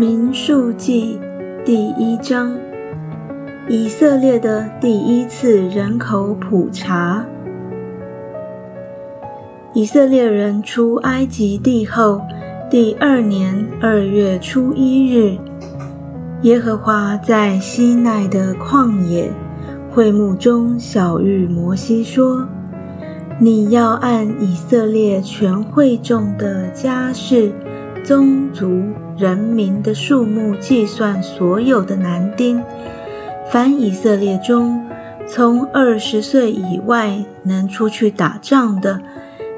民数记第一章：以色列的第一次人口普查。以色列人出埃及地后第二年二月初一日，耶和华在西奈的旷野会幕中晓谕摩西说：“你要按以色列全会众的家世。”宗族人民的数目计算所有的男丁，凡以色列中从二十岁以外能出去打仗的，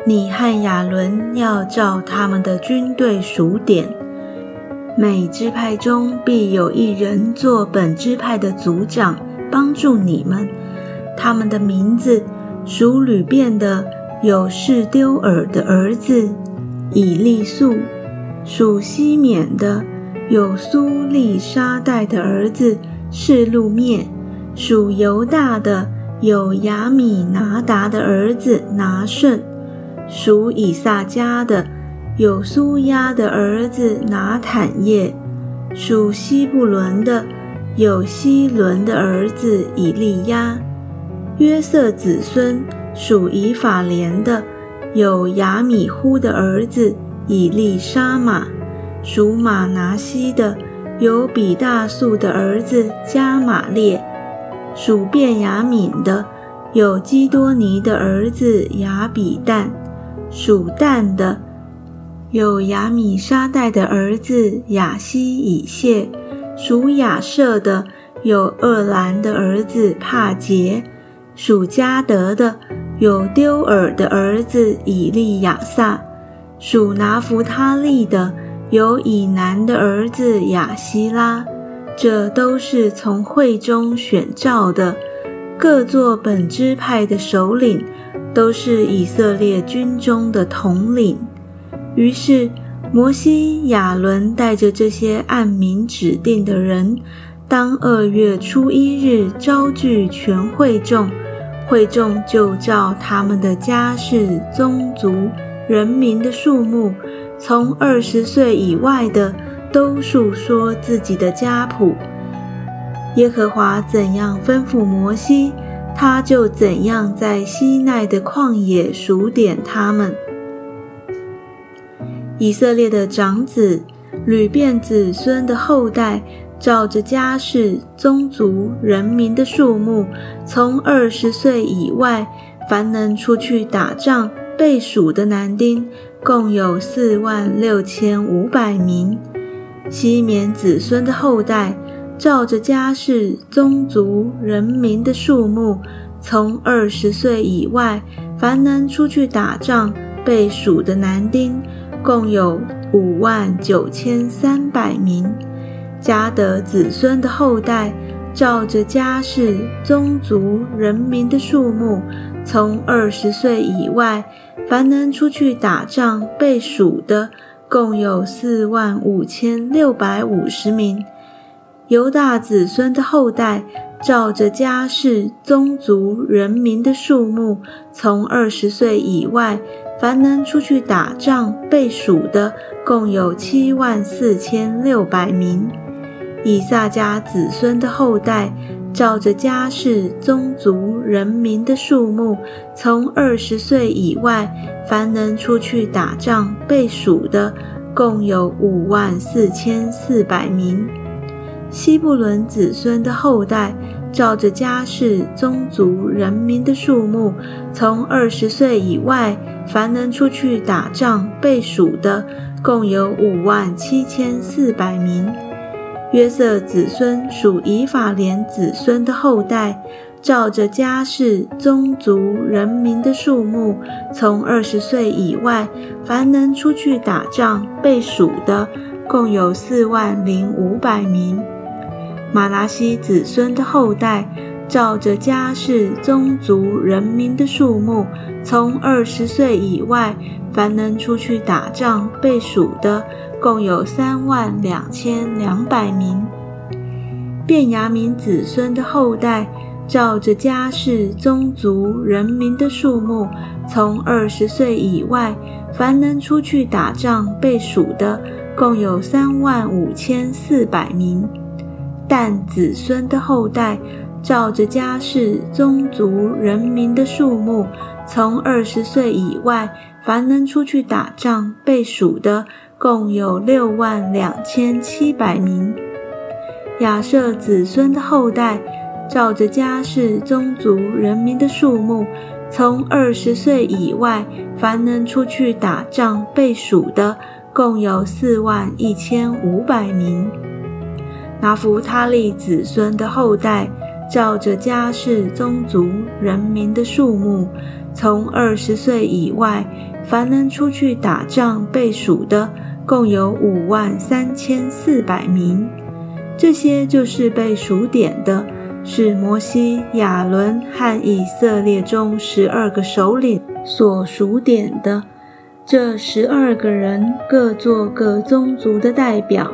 你和亚伦要照他们的军队数点。每支派中必有一人做本支派的族长，帮助你们。他们的名字属吕遍的有士丢尔的儿子以利素。属西缅的有苏利沙代的儿子示路灭；属犹大的有雅米拿达的儿子拿顺；属以萨迦的有苏亚的儿子拿坦叶；属西布伦的有西伦的儿子以利亚；约瑟子孙属以法莲的有雅米呼的儿子。以利沙玛属马拿西的，有比大素的儿子加玛列；属便雅敏的，有基多尼的儿子雅比旦；属但的，有雅米沙代的儿子雅西以谢；属亚舍的，有厄兰的儿子帕杰；属加德的，有丢尔的儿子以利亚撒。属拿弗他利的有以南的儿子亚希拉，这都是从会中选召的，各座本支派的首领，都是以色列军中的统领。于是摩西、亚伦带着这些按名指定的人，当二月初一日召聚全会众，会众就照他们的家世宗族。人民的数目，从二十岁以外的，都述说自己的家谱。耶和华怎样吩咐摩西，他就怎样在西奈的旷野数点他们。以色列的长子、吕遍子孙的后代，照着家世、宗族、人民的数目，从二十岁以外，凡能出去打仗。被属的男丁共有四万六千五百名。西缅子孙的后代，照着家世、宗族、人民的数目，从二十岁以外，凡能出去打仗被属的男丁，共有五万九千三百名。加德子孙的后代，照着家世、宗族、人民的数目，从二十岁以外。凡能出去打仗被数的，共有四万五千六百五十名。犹大子孙的后代，照着家世、宗族、人民的数目，从二十岁以外，凡能出去打仗被数的，共有七万四千六百名。以撒家子孙的后代。照着家世、宗族、人民的数目，从二十岁以外，凡能出去打仗被数的，共有五万四千四百名。西布伦子孙的后代，照着家世、宗族、人民的数目，从二十岁以外，凡能出去打仗被数的，共有五万七千四百名。约瑟子孙属以法莲子孙的后代，照着家世、宗族、人民的数目，从二十岁以外，凡能出去打仗被数的，共有四万零五百名。马拉西子孙的后代，照着家世、宗族、人民的数目，从二十岁以外，凡能出去打仗被数的。共有三万两千两百名。便雅民子孙的后代，照着家世、宗族、人民的数目，从二十岁以外，凡能出去打仗被数的，共有三万五千四百名。但子孙的后代，照着家世、宗族、人民的数目，从二十岁以外，凡能出去打仗被数的，共有六万两千七百名。亚瑟子孙的后代，照着家世、宗族、人民的数目，从二十岁以外，凡能出去打仗被数的，共有四万一千五百名。拿弗他利子孙的后代，照着家世、宗族、人民的数目，从二十岁以外，凡能出去打仗被数的，共有五万三千四百名。这些就是被数点的，是摩西、亚伦和以色列中十二个首领所数点的。这十二个人各做各宗族的代表。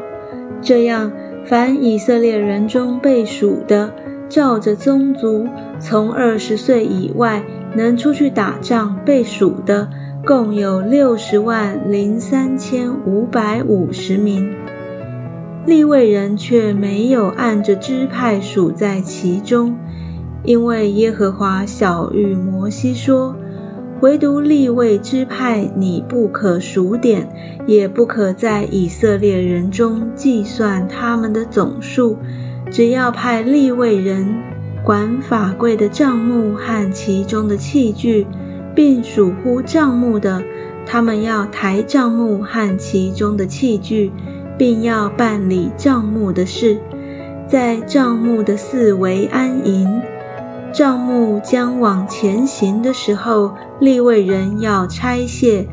这样，凡以色列人中被数的，照着宗族，从二十岁以外能出去打仗被数的，共有六十万零三千五百五十名。利未人却没有按着支派数在其中，因为耶和华小谕摩西说：“唯独利未支派，你不可数点，也不可在以色列人中计算他们的总数。只要派立位人管法柜的账目和其中的器具，并属乎账目的，他们要抬账目和其中的器具。”并要办理账目的事，在账目的四围安营。账目将往前行的时候，立位人要拆卸；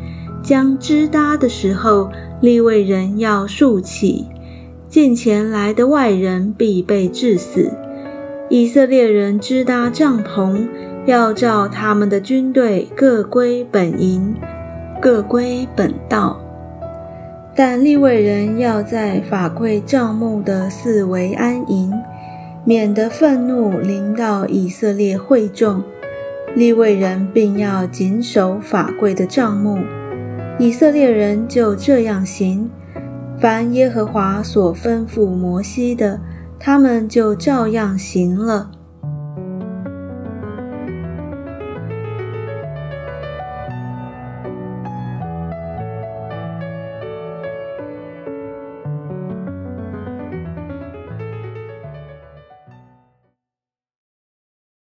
将支搭的时候，立位人要竖起。近前来的外人必被致死。以色列人支搭帐篷，要照他们的军队各归本营，各归本道。但利未人要在法柜帐幕的四围安营，免得愤怒临到以色列会众。利未人并要谨守法柜的帐幕。以色列人就这样行，凡耶和华所吩咐摩西的，他们就照样行了。